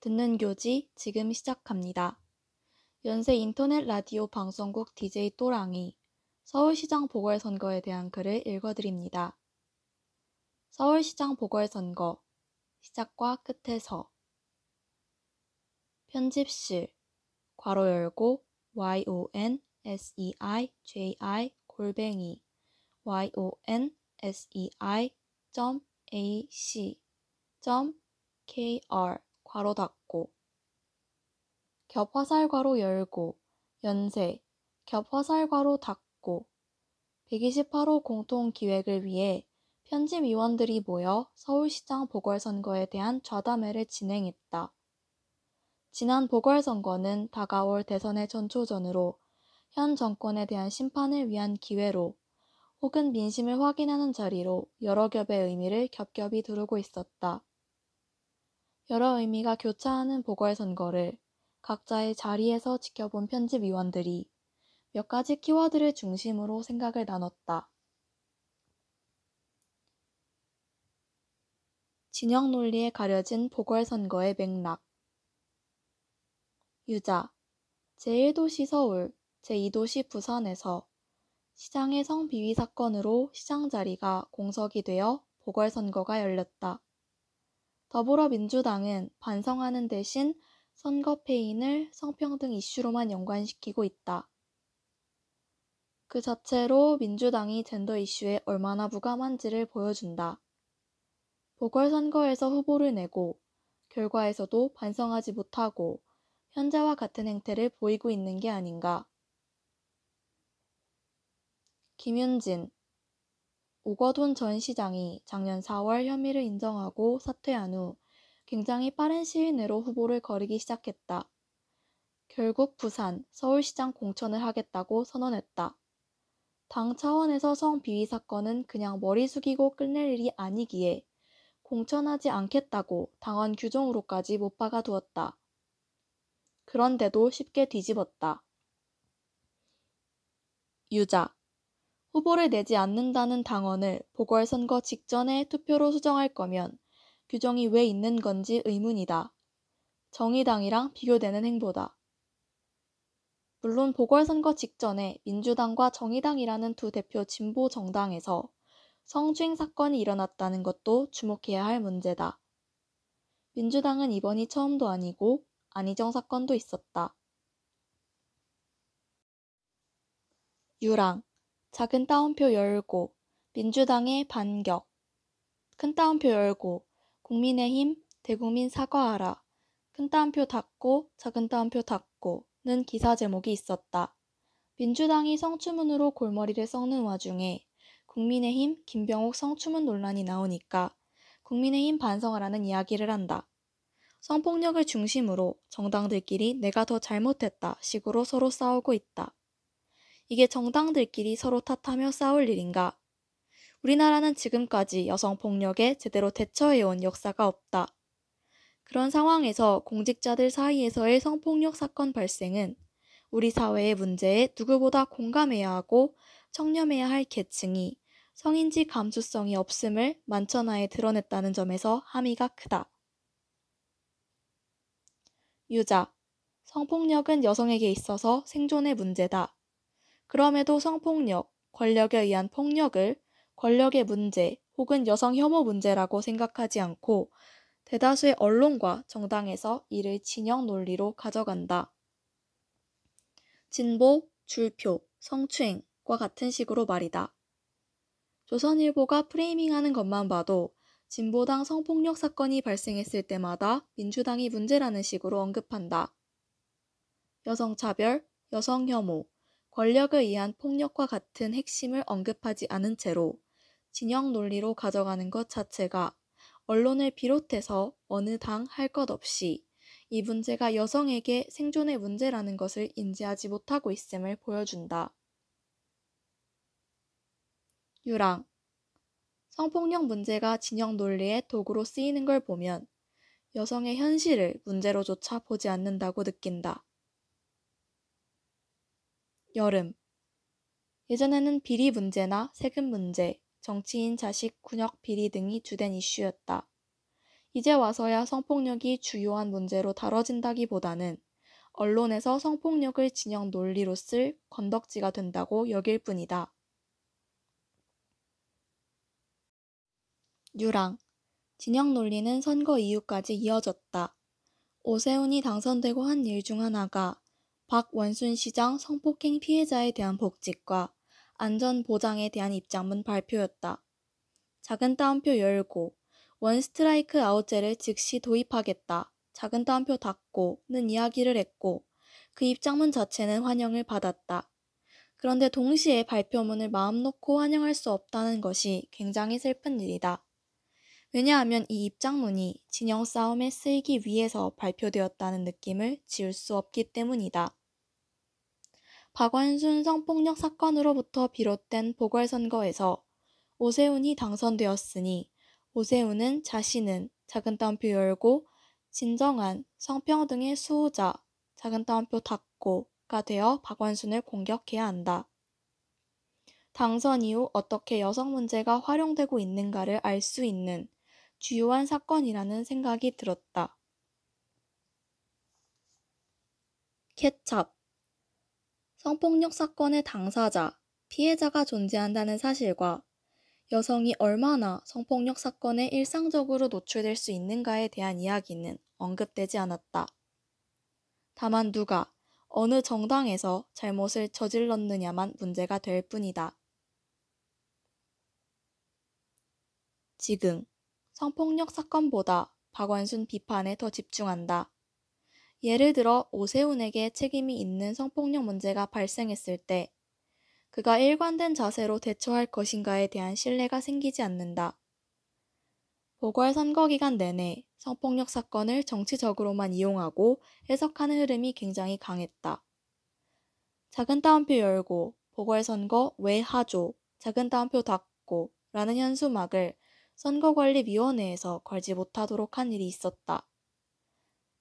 듣는 교지 지금 시작합니다. 연세 인터넷 라디오 방송국 DJ 또랑이 서울시장 보궐선거에 대한 글을 읽어드립니다. 서울시장 보궐선거 시작과 끝에서 편집실 괄호 열고 yon sei ji 골뱅이 yon sei ac kr 괄호 닫고 겹 화살 괄호 열고 연세 겹 화살 괄호 닫고 128호 공통 기획을 위해 편집위원들이 모여 서울시장 보궐선거에 대한 좌담회를 진행했다. 지난 보궐선거는 다가올 대선의 전초전으로 현 정권에 대한 심판을 위한 기회로 혹은 민심을 확인하는 자리로 여러 겹의 의미를 겹겹이 두르고 있었다. 여러 의미가 교차하는 보궐선거를 각자의 자리에서 지켜본 편집위원들이 몇 가지 키워드를 중심으로 생각을 나눴다. 진영 논리에 가려진 보궐선거의 맥락. 유자. 제1도시 서울, 제2도시 부산에서 시장의 성비위 사건으로 시장 자리가 공석이 되어 보궐선거가 열렸다. 더불어민주당은 반성하는 대신 선거 패인을 성평등 이슈로만 연관시키고 있다. 그 자체로 민주당이 젠더 이슈에 얼마나 무감한지를 보여준다. 보궐선거에서 후보를 내고 결과에서도 반성하지 못하고 현재와 같은 행태를 보이고 있는 게 아닌가. 김윤진 오거돈 전 시장이 작년 4월 혐의를 인정하고 사퇴한 후 굉장히 빠른 시일 내로 후보를 거르기 시작했다. 결국 부산, 서울시장 공천을 하겠다고 선언했다. 당 차원에서 성비위 사건은 그냥 머리 숙이고 끝낼 일이 아니기에 공천하지 않겠다고 당원 규정으로까지 못 박아 두었다. 그런데도 쉽게 뒤집었다. 유자 후보를 내지 않는다는 당원을 보궐선거 직전에 투표로 수정할 거면 규정이 왜 있는 건지 의문이다. 정의당이랑 비교되는 행보다. 물론 보궐선거 직전에 민주당과 정의당이라는 두 대표 진보 정당에서 성추행 사건이 일어났다는 것도 주목해야 할 문제다. 민주당은 이번이 처음도 아니고 안희정 사건도 있었다. 유랑 작은 따옴표 열고 민주당의 반격 큰 따옴표 열고 국민의힘 대국민 사과하라 큰 따옴표 닫고 작은 따옴표 닫고는 기사 제목이 있었다. 민주당이 성추문으로 골머리를 썩는 와중에 국민의힘 김병욱 성추문 논란이 나오니까 국민의힘 반성하라는 이야기를 한다. 성폭력을 중심으로 정당들끼리 내가 더 잘못했다 식으로 서로 싸우고 있다. 이게 정당들끼리 서로 탓하며 싸울 일인가? 우리나라는 지금까지 여성 폭력에 제대로 대처해온 역사가 없다. 그런 상황에서 공직자들 사이에서의 성폭력 사건 발생은 우리 사회의 문제에 누구보다 공감해야 하고 청렴해야 할 계층이 성인지 감수성이 없음을 만천하에 드러냈다는 점에서 함의가 크다. 유자. 성폭력은 여성에게 있어서 생존의 문제다. 그럼에도 성폭력, 권력에 의한 폭력을 권력의 문제 혹은 여성 혐오 문제라고 생각하지 않고 대다수의 언론과 정당에서 이를 진영 논리로 가져간다. 진보, 줄표, 성추행과 같은 식으로 말이다. 조선일보가 프레이밍하는 것만 봐도 진보당 성폭력 사건이 발생했을 때마다 민주당이 문제라는 식으로 언급한다. 여성차별, 여성혐오, 권력에 의한 폭력과 같은 핵심을 언급하지 않은 채로 진영 논리로 가져가는 것 자체가 언론을 비롯해서 어느 당 할 것 없이 이 문제가 여성에게 생존의 문제라는 것을 인지하지 못하고 있음을 보여준다. 유랑 성폭력 문제가 진영 논리의 도구로 쓰이는 걸 보면 여성의 현실을 문제로조차 보지 않는다고 느낀다. 여름. 예전에는 비리 문제나 세금 문제, 정치인 자식 군역 비리 등이 주된 이슈였다. 이제 와서야 성폭력이 주요한 문제로 다뤄진다기보다는 언론에서 성폭력을 진영 논리로 쓸 건덕지가 된다고 여길 뿐이다. 유랑 진영 논리는 선거 이후까지 이어졌다. 오세훈이 당선되고 한 일 중 하나가 박원순 시장 성폭행 피해자에 대한 복직과 안전 보장에 대한 입장문 발표였다. 작은 따옴표 열고 원 스트라이크 아웃제를 즉시 도입하겠다. 작은 따옴표 닫고는 이야기를 했고 그 입장문 자체는 환영을 받았다. 그런데 동시에 발표문을 마음 놓고 환영할 수 없다는 것이 굉장히 슬픈 일이다. 왜냐하면 이 입장문이 진영 싸움에 쓰이기 위해서 발표되었다는 느낌을 지울 수 없기 때문이다. 박원순 성폭력 사건으로부터 비롯된 보궐선거에서 오세훈이 당선되었으니 오세훈은 자신은 작은 따옴표 열고 진정한 성평등의 수호자 작은 따옴표 닫고가 되어 박원순을 공격해야 한다. 당선 이후 어떻게 여성 문제가 활용되고 있는가를 알 수 있는 주요한 사건이라는 생각이 들었다. 케찹 성폭력 사건의 당사자, 피해자가 존재한다는 사실과 여성이 얼마나 성폭력 사건에 일상적으로 노출될 수 있는가에 대한 이야기는 언급되지 않았다. 다만 누가 어느 정당에서 잘못을 저질렀느냐만 문제가 될 뿐이다. 지금 성폭력 사건보다 박원순 비판에 더 집중한다. 예를 들어 오세훈에게 책임이 있는 성폭력 문제가 발생했을 때 그가 일관된 자세로 대처할 것인가에 대한 신뢰가 생기지 않는다. 보궐선거 기간 내내 성폭력 사건을 정치적으로만 이용하고 해석하는 흐름이 굉장히 강했다. 작은 따옴표 열고 보궐선거 왜 하죠? 작은 따옴표 닫고 라는 현수막을 선거관리위원회에서 걸지 못하도록 한 일이 있었다.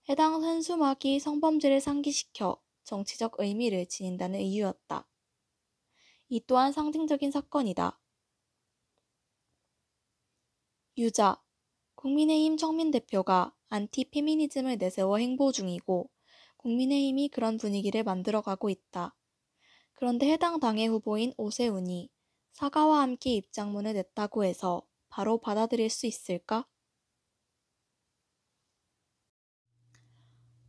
해당 현수막이 성범죄를 상기시켜 정치적 의미를 지닌다는 이유였다. 이 또한 상징적인 사건이다. 유자, 국민의힘 청민 대표가 안티 페미니즘을 내세워 행보 중이고 국민의힘이 그런 분위기를 만들어가고 있다. 그런데 해당 당의 후보인 오세훈이 사과와 함께 입장문을 냈다고 해서 바로 받아들일 수 있을까?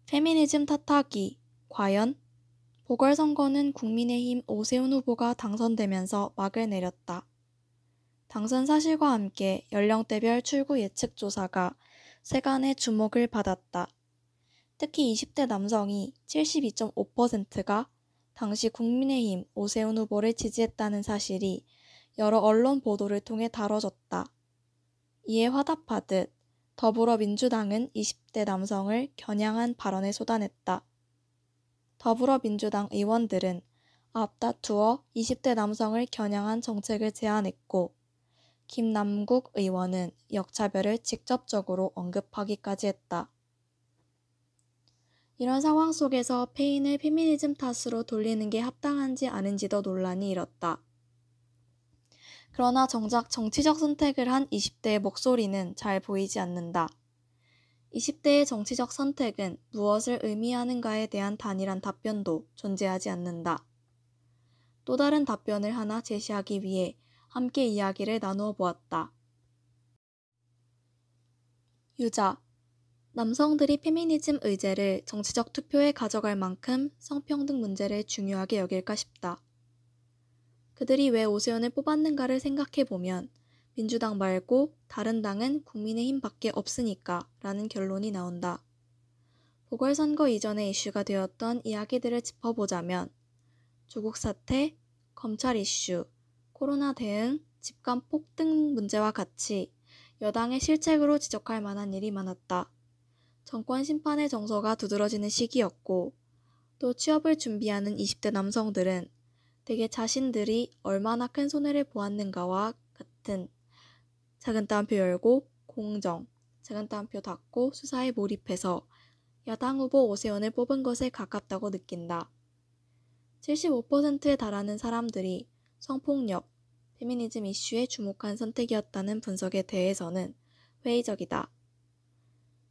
페미니즘 탓하기, 과연? 보궐선거는 국민의힘 오세훈 후보가 당선되면서 막을 내렸다. 당선 사실과 함께 연령대별 출구 예측 조사가 세간의 주목을 받았다. 특히 20대 남성이 72.5%가 당시 국민의힘 오세훈 후보를 지지했다는 사실이 여러 언론 보도를 통해 다뤄졌다. 이에 화답하듯 더불어민주당은 20대 남성을 겨냥한 발언에 쏟아냈다. 더불어민주당 의원들은 앞다투어 20대 남성을 겨냥한 정책을 제안했고 김남국 의원은 역차별을 직접적으로 언급하기까지 했다. 이런 상황 속에서 페인을 페미니즘 탓으로 돌리는 게 합당한지 아닌지도 논란이 일었다. 그러나 정작 정치적 선택을 한 20대의 목소리는 잘 보이지 않는다. 20대의 정치적 선택은 무엇을 의미하는가에 대한 단일한 답변도 존재하지 않는다. 또 다른 답변을 하나 제시하기 위해 함께 이야기를 나누어 보았다. 유자. 남성들이 페미니즘 의제를 정치적 투표에 가져갈 만큼 성평등 문제를 중요하게 여길까 싶다. 그들이 왜 오세훈을 뽑았는가를 생각해 보면 민주당 말고 다른 당은 국민의힘 밖에 없으니까 라는 결론이 나온다. 보궐선거 이전에 이슈가 되었던 이야기들을 짚어보자면 조국 사태, 검찰 이슈, 코로나 대응, 집값 폭등 문제와 같이 여당의 실책으로 지적할 만한 일이 많았다. 정권 심판의 정서가 두드러지는 시기였고 또 취업을 준비하는 20대 남성들은 대개 자신들이 얼마나 큰 손해를 보았는가와 같은 작은 따옴표 열고 공정, 작은 따옴표 닫고 수사에 몰입해서 야당 후보 오세훈을 뽑은 것에 가깝다고 느낀다. 75%에 달하는 사람들이 성폭력, 페미니즘 이슈에 주목한 선택이었다는 분석에 대해서는 회의적이다.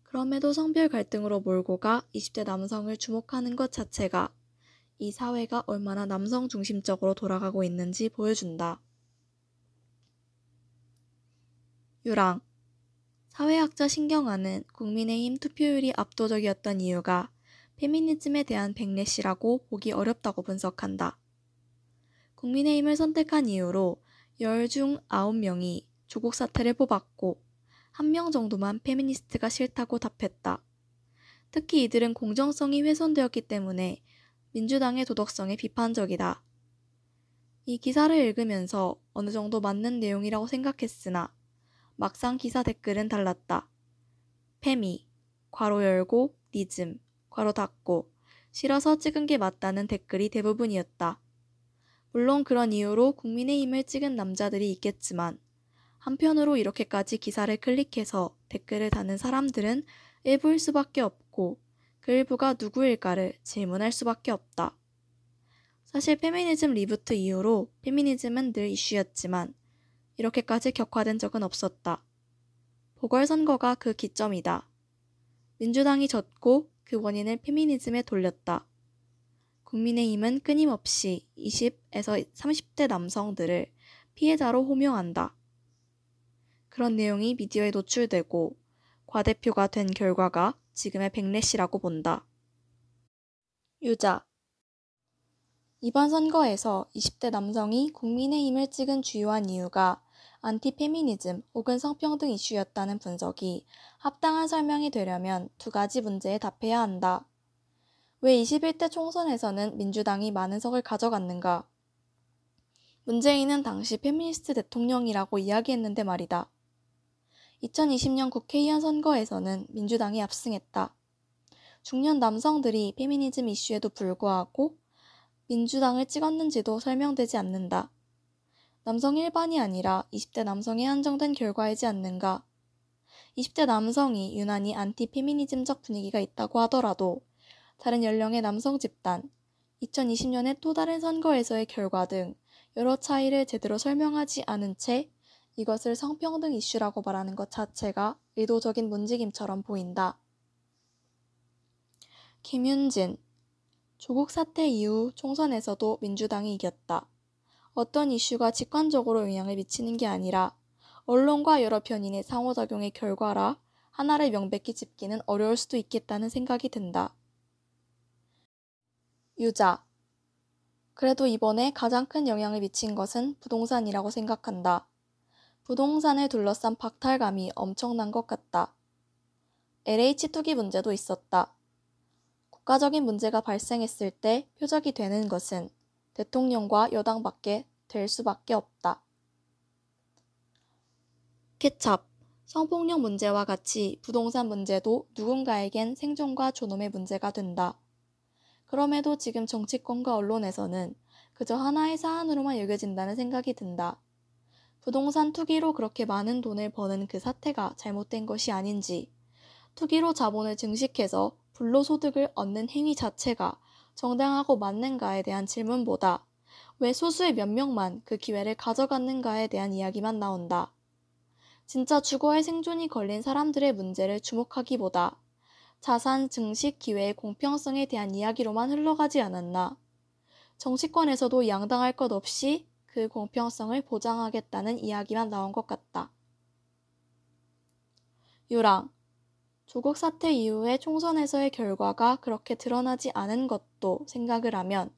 그럼에도 성별 갈등으로 몰고 가 20대 남성을 주목하는 것 자체가 이 사회가 얼마나 남성 중심적으로 돌아가고 있는지 보여준다. 유랑 사회학자 신경아는 국민의힘 투표율이 압도적이었던 이유가 페미니즘에 대한 백래시라고 보기 어렵다고 분석한다. 국민의힘을 선택한 이유로 10중 9명이 조국 사태를 뽑았고 한 명 정도만 페미니스트가 싫다고 답했다. 특히 이들은 공정성이 훼손되었기 때문에 민주당의 도덕성에 비판적이다. 이 기사를 읽으면서 어느 정도 맞는 내용이라고 생각했으나 막상 기사 댓글은 달랐다. 페미, 괄호 열고, 니즘, 괄호 닫고, 싫어서 찍은 게 맞다는 댓글이 대부분이었다. 물론 그런 이유로 국민의힘을 찍은 남자들이 있겠지만 한편으로 이렇게까지 기사를 클릭해서 댓글을 다는 사람들은 일부일 수밖에 없고 그 일부가 누구일까를 질문할 수밖에 없다. 사실 페미니즘 reboot 이후로 페미니즘은 늘 이슈였지만 이렇게까지 격화된 적은 없었다. 보궐선거가 그 기점이다. 민주당이 졌고 그 원인을 페미니즘에 돌렸다. 국민의힘은 끊임없이 20에서 30대 남성들을 피해자로 호명한다. 그런 내용이 미디어에 노출되고 과대표가 된 결과가 지금의 백래시라고 본다. 유자 이번 선거에서 20대 남성이 국민의힘을 찍은 주요한 이유가 안티페미니즘 혹은 성평등 이슈였다는 분석이 합당한 설명이 되려면 두 가지 문제에 답해야 한다. 왜 21대 총선에서는 민주당이 많은 석을 가져갔는가? 문재인은 당시 페미니스트 대통령이라고 이야기했는데 말이다. 2020년 국회의원 선거에서는 민주당이 압승했다. 중년 남성들이 페미니즘 이슈에도 불구하고 민주당을 찍었는지도 설명되지 않는다. 남성 일반이 아니라 20대 남성에 한정된 결과이지 않는가. 20대 남성이 유난히 안티 페미니즘적 분위기가 있다고 하더라도 다른 연령의 남성 집단, 2020년의 또 다른 선거에서의 결과 등 여러 차이를 제대로 설명하지 않은 채 이것을 성평등 이슈라고 말하는 것 자체가 의도적인 문지김처럼 보인다. 김윤진 조국 사태 이후 총선에서도 민주당이 이겼다. 어떤 이슈가 직관적으로 영향을 미치는 게 아니라 언론과 여러 편인의 상호작용의 결과라 하나를 명백히 짚기는 어려울 수도 있겠다는 생각이 든다. 유자. 그래도 이번에 가장 큰 영향을 미친 것은 부동산이라고 생각한다. 부동산을 둘러싼 박탈감이 엄청난 것 같다. LH 투기 문제도 있었다. 국가적인 문제가 발생했을 때 표적이 되는 것은 대통령과 여당밖에 될 수밖에 없다. 케찹, 성폭력 문제와 같이 부동산 문제도 누군가에겐 생존과 존엄의 문제가 된다. 그럼에도 지금 정치권과 언론에서는 그저 하나의 사안으로만 여겨진다는 생각이 든다. 부동산 투기로 그렇게 많은 돈을 버는 그 사태가 잘못된 것이 아닌지, 투기로 자본을 증식해서 불로소득을 얻는 행위 자체가 정당하고 맞는가에 대한 질문보다 왜 소수의 몇 명만 그 기회를 가져갔는가에 대한 이야기만 나온다. 진짜 주거의 생존이 걸린 사람들의 문제를 주목하기보다 자산 증식 기회의 공평성에 대한 이야기로만 흘러가지 않았나. 정치권에서도 양당할 것 없이 그 공평성을 보장하겠다는 이야기만 나온 것 같다. 유랑, 조국 사태 이후에 총선에서의 결과가 그렇게 드러나지 않은 것도 생각을 하면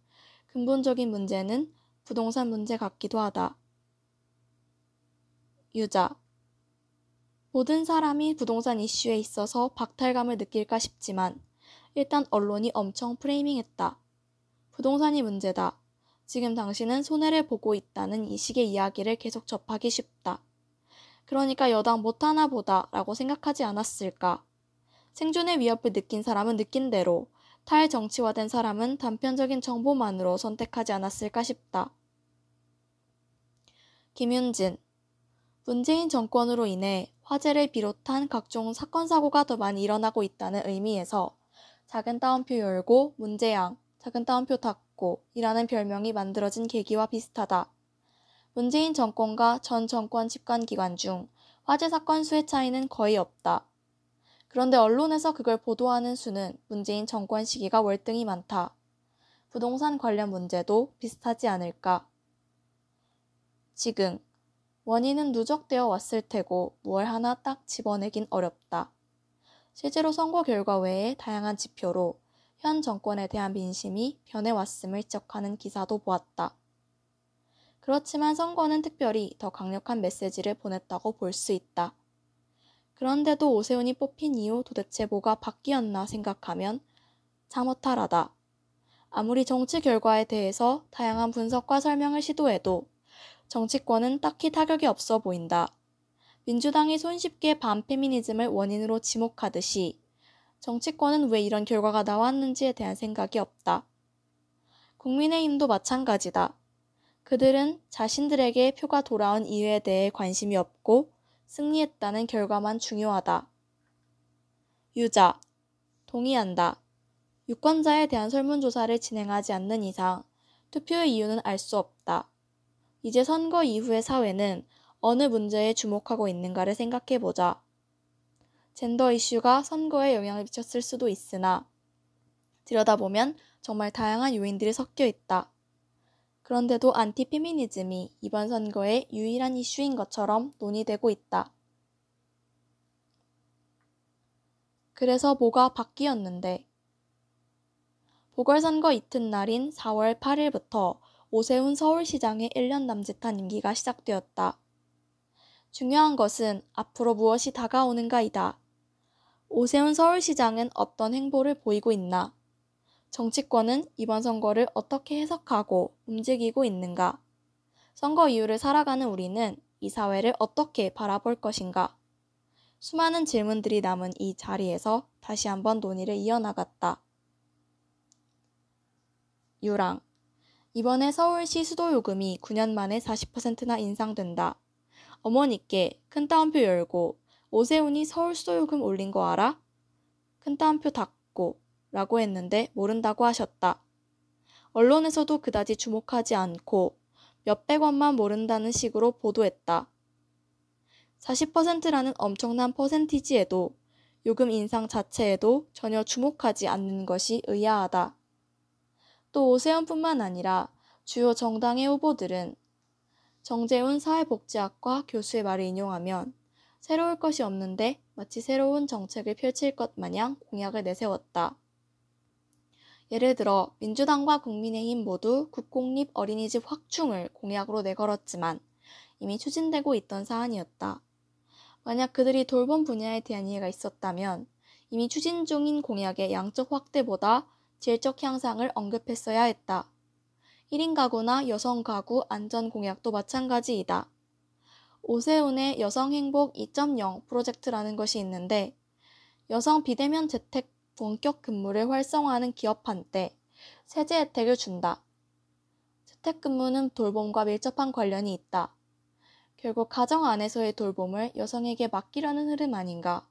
근본적인 문제는 부동산 문제 같기도 하다. 유자. 모든 사람이 부동산 이슈에 있어서 박탈감을 느낄까 싶지만 일단 언론이 엄청 프레이밍했다. 부동산이 문제다. 지금 당신은 손해를 보고 있다는 이 식의 이야기를 계속 접하기 쉽다. 그러니까 여당 못하나 보다 라고 생각하지 않았을까. 생존의 위협을 느낀 사람은 느낀 대로 탈정치화된 사람은 단편적인 정보만으로 선택하지 않았을까 싶다. 김윤진 문재인 정권으로 인해 화재를 비롯한 각종 사건 사고가 더 많이 일어나고 있다는 의미에서 작은 따옴표 열고 문제양, 작은 따옴표 닫고 이라는 별명이 만들어진 계기와 비슷하다. 문재인 정권과 전 정권 집권 기간 중 화재 사건 수의 차이는 거의 없다. 그런데 언론에서 그걸 보도하는 수는 문재인 정권 시기가 월등히 많다. 부동산 관련 문제도 비슷하지 않을까. 지금 원인은 누적되어 왔을 테고 무얼 하나 딱 집어내긴 어렵다. 실제로 선거 결과 외에 다양한 지표로 현 정권에 대한 민심이 변해왔음을 지적하는 기사도 보았다. 그렇지만 선거는 특별히 더 강력한 메시지를 보냈다고 볼 수 있다. 그런데도 오세훈이 뽑힌 이후 도대체 뭐가 바뀌었나 생각하면 참 허탈하다. 아무리 정치 결과에 대해서 다양한 분석과 설명을 시도해도 정치권은 딱히 타격이 없어 보인다. 민주당이 손쉽게 반페미니즘을 원인으로 지목하듯이 정치권은 왜 이런 결과가 나왔는지에 대한 생각이 없다. 국민의힘도 마찬가지다. 그들은 자신들에게 표가 돌아온 이유에 대해 관심이 없고 승리했다는 결과만 중요하다. 유자. 동의한다. 유권자에 대한 설문조사를 진행하지 않는 이상 투표의 이유는 알 수 없다. 이제 선거 이후의 사회는 어느 문제에 주목하고 있는가를 생각해보자. 젠더 이슈가 선거에 영향을 미쳤을 수도 있으나 들여다보면 정말 다양한 요인들이 섞여 있다. 그런데도 안티 페미니즘이 이번 선거의 유일한 이슈인 것처럼 논의되고 있다. 그래서 뭐가 바뀌었는데 보궐선거 이튿날인 4월 8일부터 오세훈 서울시장의 1년 남짓한 임기가 시작되었다. 중요한 것은 앞으로 무엇이 다가오는가이다. 오세훈 서울시장은 어떤 행보를 보이고 있나? 정치권은 이번 선거를 어떻게 해석하고 움직이고 있는가? 선거 이후를 살아가는 우리는 이 사회를 어떻게 바라볼 것인가? 수많은 질문들이 남은 이 자리에서 다시 한번 논의를 이어나갔다. 유랑. 이번에 서울시 수도 요금이 9년 만에 40%나 인상된다. 어머니께 큰 따옴표 열고 오세훈이 서울 수도요금 올린 거 알아? 큰 따옴표 닫고 라고 했는데 모른다고 하셨다. 언론에서도 그다지 주목하지 않고 몇백 원만 모른다는 식으로 보도했다. 40%라는 엄청난 퍼센티지에도 요금 인상 자체에도 전혀 주목하지 않는 것이 의아하다. 또 오세훈뿐만 아니라 주요 정당의 후보들은 정재훈 사회복지학과 교수의 말을 인용하면 새로울 것이 없는데 마치 새로운 정책을 펼칠 것 마냥 공약을 내세웠다. 예를 들어 민주당과 국민의힘 모두 국공립 어린이집 확충을 공약으로 내걸었지만 이미 추진되고 있던 사안이었다. 만약 그들이 돌봄 분야에 대한 이해가 있었다면 이미 추진 중인 공약의 양적 확대보다 질적 향상을 언급했어야 했다. 1인 가구나 여성 가구 안전 공약도 마찬가지이다. 오세훈의 여성 행복 2.0 프로젝트라는 것이 있는데 여성 비대면 재택 원격 근무를 활성화하는 기업한테 세제 혜택을 준다. 재택근무는 돌봄과 밀접한 관련이 있다. 결국 가정 안에서의 돌봄을 여성에게 맡기려는 흐름 아닌가.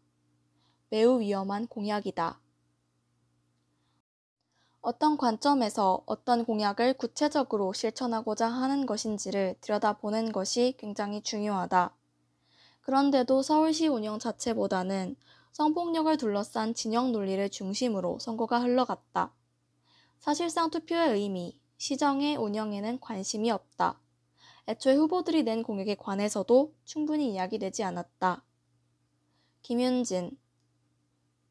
매우 위험한 공약이다. 어떤 관점에서 어떤 공약을 구체적으로 실천하고자 하는 것인지를 들여다보는 것이 굉장히 중요하다. 그런데도 서울시 운영 자체보다는 성폭력을 둘러싼 진영 논리를 중심으로 선거가 흘러갔다. 사실상 투표의 의미, 시정의 운영에는 관심이 없다. 애초에 후보들이 낸 공약에 관해서도 충분히 이야기되지 않았다. 김윤진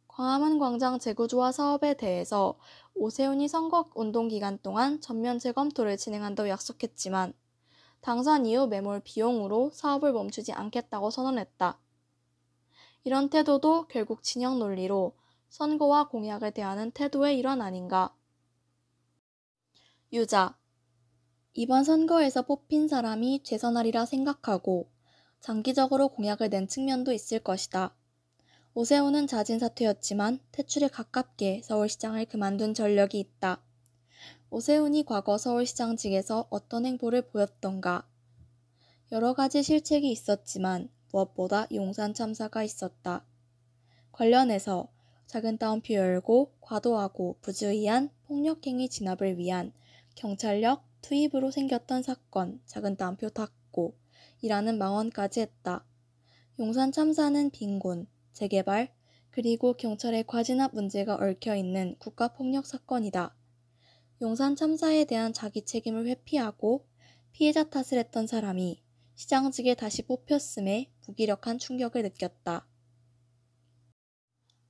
광화문 광장 재구조화 사업에 대해서 오세훈이 선거 운동 기간 동안 전면 재검토를 진행한다고 약속했지만 당선 이후 매몰 비용으로 사업을 멈추지 않겠다고 선언했다. 이런 태도도 결국 진영 논리로 선거와 공약을 대하는 태도의 일환 아닌가. 유자. 이번 선거에서 뽑힌 사람이 최선하리라 생각하고 장기적으로 공약을 낸 측면도 있을 것이다. 오세훈은 자진 사퇴였지만 퇴출에 가깝게 서울시장을 그만둔 전력이 있다. 오세훈이 과거 서울시장직에서 어떤 행보를 보였던가. 여러 가지 실책이 있었지만 무엇보다 용산 참사가 있었다. 관련해서 작은 따옴표 열고 과도하고 부주의한 폭력행위 진압을 위한 경찰력 투입으로 생겼던 사건 작은 따옴표 닫고 이라는 망언까지 했다. 용산 참사는 빈곤, 재개발, 그리고 경찰의 과진압 문제가 얽혀 있는 국가폭력 사건이다. 용산 참사에 대한 자기 책임을 회피하고 피해자 탓을 했던 사람이 시장직에 다시 뽑혔음에 무기력한 충격을 느꼈다.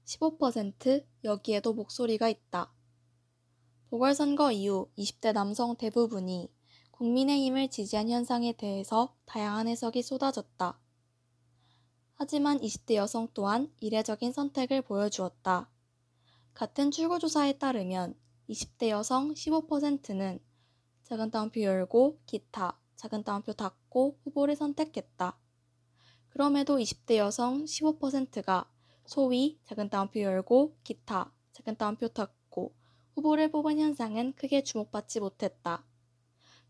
15% 여기에도 목소리가 있다. 보궐선거 이후 20대 남성 대부분이 국민의힘을 지지한 현상에 대해서 다양한 해석이 쏟아졌다. 하지만 20대 여성 또한 이례적인 선택을 보여주었다. 같은 출구조사에 따르면 20대 여성 15%는 작은 따옴표 열고 기타, 작은 따옴표 닫고 후보를 선택했다. 그럼에도 20대 여성 15%가 소위 작은 따옴표 열고 기타, 작은 따옴표 닫고 후보를 뽑은 현상은 크게 주목받지 못했다.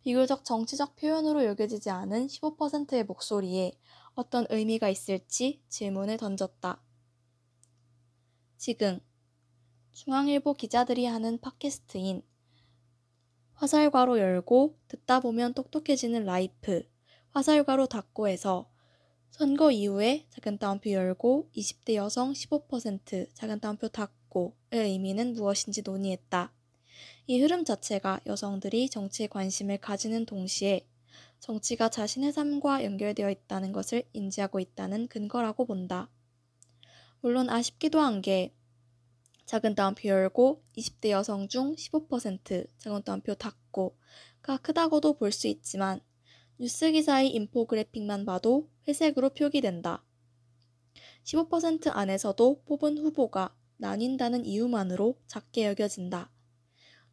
비교적 정치적 표현으로 여겨지지 않은 15%의 목소리에 어떤 의미가 있을지 질문을 던졌다. 지금 중앙일보 기자들이 하는 팟캐스트인 화살괄호 열고 듣다 보면 똑똑해지는 라이프 화살괄호 닫고에서 선거 이후에 작은 따옴표 열고 20대 여성 15% 작은 따옴표 닫고의 의미는 무엇인지 논의했다. 이 흐름 자체가 여성들이 정치에 관심을 가지는 동시에 정치가 자신의 삶과 연결되어 있다는 것을 인지하고 있다는 근거라고 본다. 물론 아쉽기도 한 게 작은 따옴표 열고 20대 여성 중 15% 작은 따옴표 닫고가 크다고도 볼 수 있지만 뉴스 기사의 인포그래픽만 봐도 회색으로 표기된다. 15% 안에서도 뽑은 후보가 나뉜다는 이유만으로 작게 여겨진다.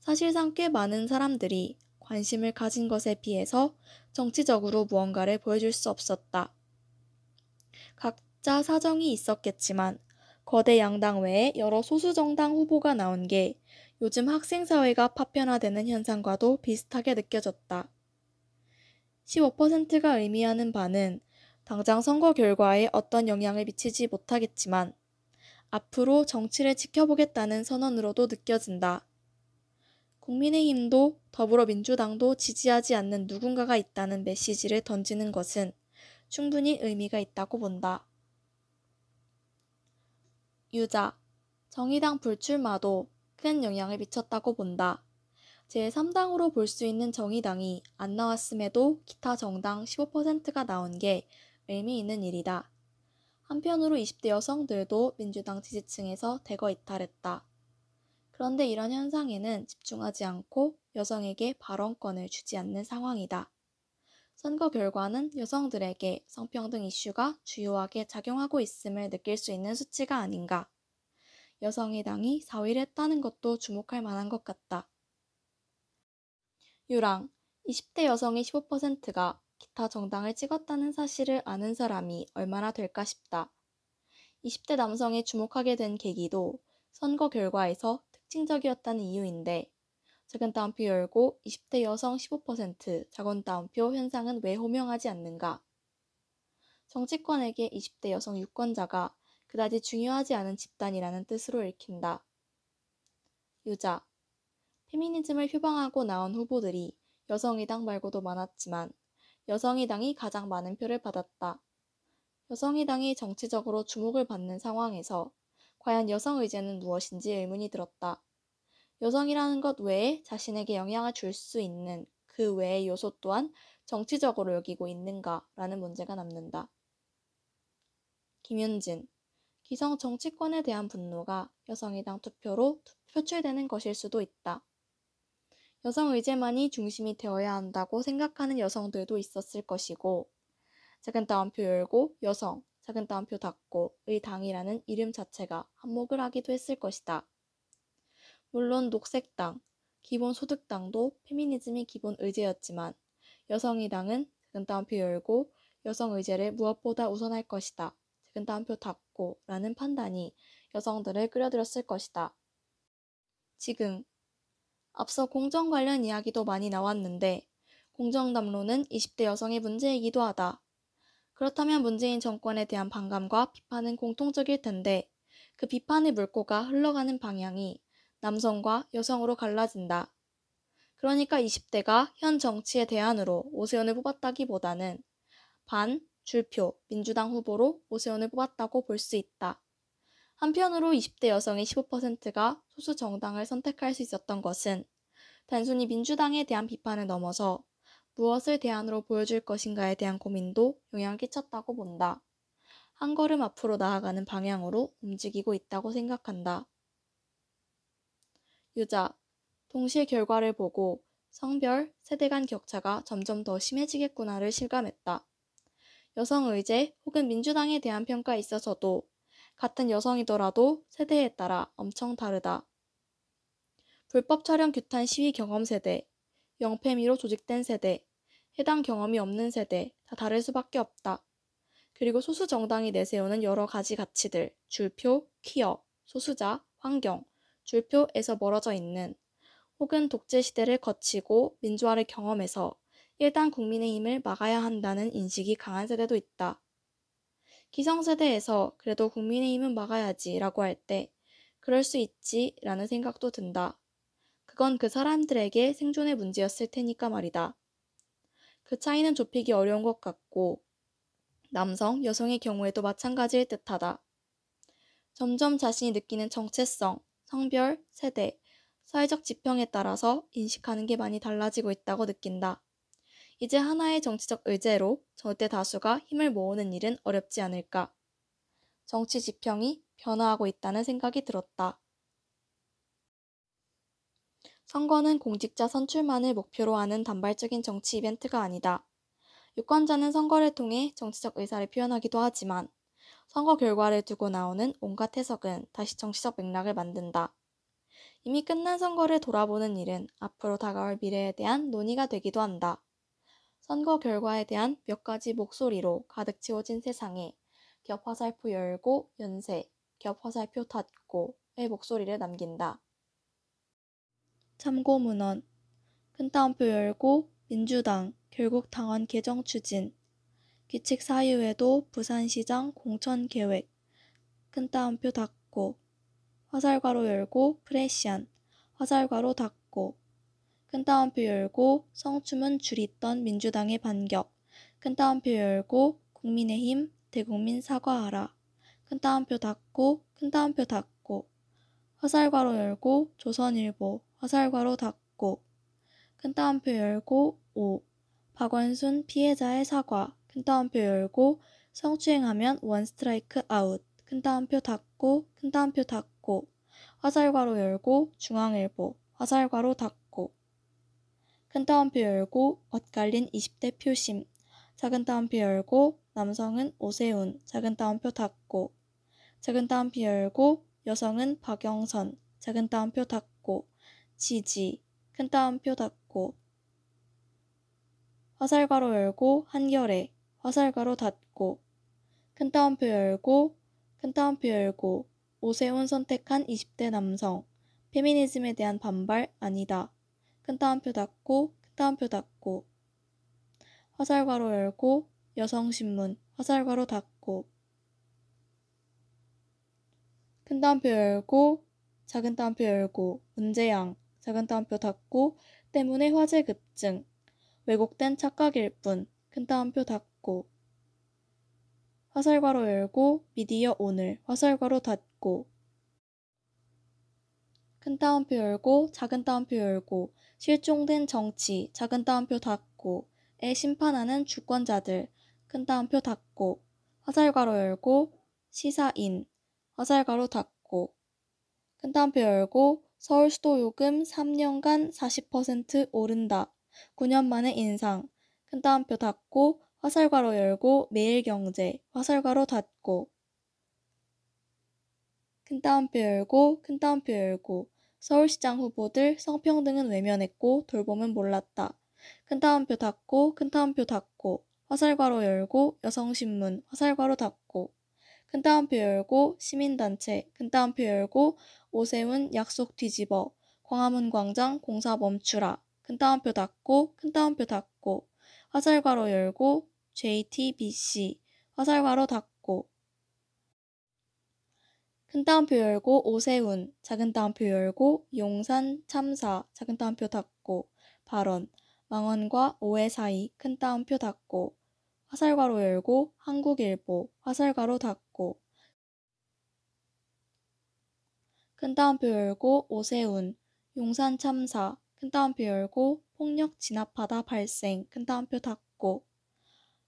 사실상 꽤 많은 사람들이 관심을 가진 것에 비해서 정치적으로 무언가를 보여줄 수 없었다. 각자 사정이 있었겠지만 거대 양당 외에 여러 소수 정당 후보가 나온 게 요즘 학생 사회가 파편화되는 현상과도 비슷하게 느껴졌다. 15%가 의미하는 바는 당장 선거 결과에 어떤 영향을 미치지 못하겠지만 앞으로 정치를 지켜보겠다는 선언으로도 느껴진다. 국민의힘도 더불어민주당도 지지하지 않는 누군가가 있다는 메시지를 던지는 것은 충분히 의미가 있다고 본다. 유자, 정의당 불출마도 큰 영향을 미쳤다고 본다. 제3당으로 볼 수 있는 정의당이 안 나왔음에도 기타 정당 15%가 나온 게 의미 있는 일이다. 한편으로 20대 여성들도 민주당 지지층에서 대거 이탈했다. 그런데 이런 현상에는 집중하지 않고 여성에게 발언권을 주지 않는 상황이다. 선거 결과는 여성들에게 성평등 이슈가 주요하게 작용하고 있음을 느낄 수 있는 수치가 아닌가. 여성의 당이 4위를 했다는 것도 주목할 만한 것 같다. 유랑, 20대 여성의 15%가 기타 정당을 찍었다는 사실을 아는 사람이 얼마나 될까 싶다. 20대 남성에 주목하게 된 계기도 선거 결과에서 특징적이었다는 이유인데 작은 따옴표 열고 20대 여성 15% 작은 따옴표 현상은 왜 호명하지 않는가? 정치권에게 20대 여성 유권자가 그다지 중요하지 않은 집단이라는 뜻으로 읽힌다. 유자 페미니즘을 표방하고 나온 후보들이 여성의당 말고도 많았지만 여성의당이 가장 많은 표를 받았다. 여성의당이 정치적으로 주목을 받는 상황에서 과연 여성 의제는 무엇인지 의문이 들었다. 여성이라는 것 외에 자신에게 영향을 줄 수 있는 그 외의 요소 또한 정치적으로 여기고 있는가라는 문제가 남는다. 김윤진 기성 정치권에 대한 분노가 여성의당 투표로 표출되는 것일 수도 있다. 여성 의제만이 중심이 되어야 한다고 생각하는 여성들도 있었을 것이고 작은 따옴표 열고 여성 작은 따옴표 닫고의 당이라는 이름 자체가 한몫을 하기도 했을 것이다. 물론 녹색당, 기본소득당도 페미니즘이 기본 의제였지만 여성의 당은 작은 따옴표 열고 여성 의제를 무엇보다 우선할 것이다. 작은 따옴표 닫고 라는 판단이 여성들을 끌어들였을 것이다. 지금 앞서 공정 관련 이야기도 많이 나왔는데 공정담론은 20대 여성의 문제이기도 하다. 그렇다면 문재인 정권에 대한 반감과 비판은 공통적일 텐데 그 비판의 물꼬가 흘러가는 방향이 남성과 여성으로 갈라진다. 그러니까 20대가 현 정치의 대안으로 오세훈을 뽑았다기보다는 반, 줄표, 민주당 후보로 오세훈을 뽑았다고 볼 수 있다. 한편으로 20대 여성의 15%가 소수 정당을 선택할 수 있었던 것은 단순히 민주당에 대한 비판을 넘어서 무엇을 대안으로 보여줄 것인가에 대한 고민도 영향을 끼쳤다고 본다. 한 걸음 앞으로 나아가는 방향으로 움직이고 있다고 생각한다. 유자, 동시에 결과를 보고 성별, 세대 간 격차가 점점 더 심해지겠구나를 실감했다. 여성 의제 혹은 민주당에 대한 평가에 있어서도 같은 여성이더라도 세대에 따라 엄청 다르다. 불법 촬영 규탄 시위 경험 세대, 영패미로 조직된 세대, 해당 경험이 없는 세대 다 다를 수밖에 없다. 그리고 소수 정당이 내세우는 여러 가지 가치들, 줄표, 퀴어, 소수자, 환경, 줄표에서 멀어져 있는 혹은 독재 시대를 거치고 민주화를 경험해서 일단 국민의힘을 막아야 한다는 인식이 강한 세대도 있다. 기성세대에서 그래도 국민의힘은 막아야지 라고 할 때 그럴 수 있지 라는 생각도 든다. 그건 그 사람들에게 생존의 문제였을 테니까 말이다. 그 차이는 좁히기 어려운 것 같고 남성, 여성의 경우에도 마찬가지일 듯하다. 점점 자신이 느끼는 정체성, 성별, 세대, 사회적 지평에 따라서 인식하는 게 많이 달라지고 있다고 느낀다. 이제 하나의 정치적 의제로 절대 다수가 힘을 모으는 일은 어렵지 않을까. 정치 지평이 변화하고 있다는 생각이 들었다. 선거는 공직자 선출만을 목표로 하는 단발적인 정치 이벤트가 아니다. 유권자는 선거를 통해 정치적 의사를 표현하기도 하지만 선거 결과를 두고 나오는 온갖 해석은 다시 정치적 맥락을 만든다. 이미 끝난 선거를 돌아보는 일은 앞으로 다가올 미래에 대한 논의가 되기도 한다. 선거 결과에 대한 몇 가지 목소리로 가득 채워진 세상에 겹 화살표 열고 연세, 겹 화살표 닫고의 목소리를 남긴다. 참고 문헌 큰 따옴표 열고 민주당 결국 당원 개정 추진 기책 사유에도 부산시장 공천 계획 큰 따옴표 닫고 화살괄호 열고 프레시안 화살괄호 닫고 큰 따옴표 열고 성추문 줄이던 민주당의 반격 큰 따옴표 열고 국민의힘 대국민 사과하라 큰 따옴표 닫고 큰 따옴표 닫고 화살괄호 열고 조선일보 화살괄호 닫고 큰 따옴표 열고 오 박원순 피해자의 사과 큰 따옴표 열고 성추행하면 원 스트라이크 아웃. 큰 따옴표 닫고 큰 따옴표 닫고 화살괄호 열고 중앙일보 화살괄호 닫고. 큰 따옴표 열고 엇갈린 20대 표심. 작은 따옴표 열고 남성은 오세훈. 작은 따옴표 닫고. 작은 따옴표 열고 여성은 박영선. 작은 따옴표 닫고. 지지. 큰 따옴표 닫고. 화살괄호 열고 한결에 화살괄호 닫고 큰 따옴표 열고 큰 따옴표 열고 오세훈 선택한 20대 남성 페미니즘에 대한 반발 아니다. 큰 따옴표 닫고 큰 따옴표 닫고. 화살괄호 열고 여성신문 화살괄호 닫고. 큰 따옴표 열고 작은 따옴표 열고 문제양 작은 따옴표 닫고 때문에 화재 급증. 왜곡된 착각일 뿐 큰 따옴표 닫고 화살괄호 열고 미디어 오늘 화살괄호 닫고 큰 따옴표 열고 작은 따옴표 열고 실종된 정치 작은 따옴표 닫고 에 심판하는 주권자들 큰 따옴표 닫고 화살괄호 열고 시사인 화살괄호 닫고 큰 따옴표 열고 서울 수도 요금 3년간 40% 오른다. 9년 만에 인상. 큰 따옴표 닫고 화살괄호 열고 매일경제 화살괄호 닫고. 큰 따옴표 열고 큰 따옴표 열고. 서울시장 후보들 성평등은 외면했고 돌봄은 몰랐다. 큰 따옴표 닫고 큰 따옴표 닫고. 화살괄호 열고 여성신문 화살괄호 닫고. 큰 따옴표 열고 시민단체 큰 따옴표 열고 오세훈 약속 뒤집어. 광화문 광장 공사 멈추라. 큰 따옴표 닫고 큰 따옴표 닫고. 화살괄호 열고 JTBC 화살괄호 닫고. 큰 따옴표 열고 오세훈 작은 따옴표 열고 용산 참사 작은 따옴표 닫고. 발언 망언과 오해 사이 큰 따옴표 닫고. 화살괄호 열고 한국일보 화살괄호 닫고. 큰 따옴표 열고 오세훈 용산 참사 큰 따옴표 열고 폭력 진압하다 발생 큰 따옴표 닫고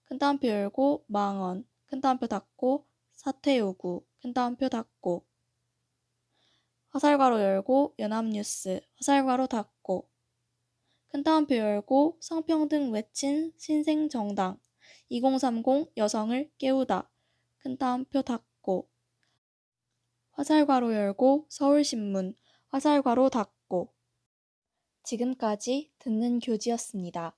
큰 따옴표 열고 망언 큰 따옴표 닫고 사퇴 요구 큰 따옴표 닫고 화살괄호 열고 연합뉴스 화살괄호 닫고 큰 따옴표 열고 성평등 외친 신생정당 2030 여성을 깨우다 큰 따옴표 닫고 화살괄호 열고 서울신문 화살괄호 닫고 지금까지 듣는 교지였습니다.